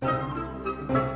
Música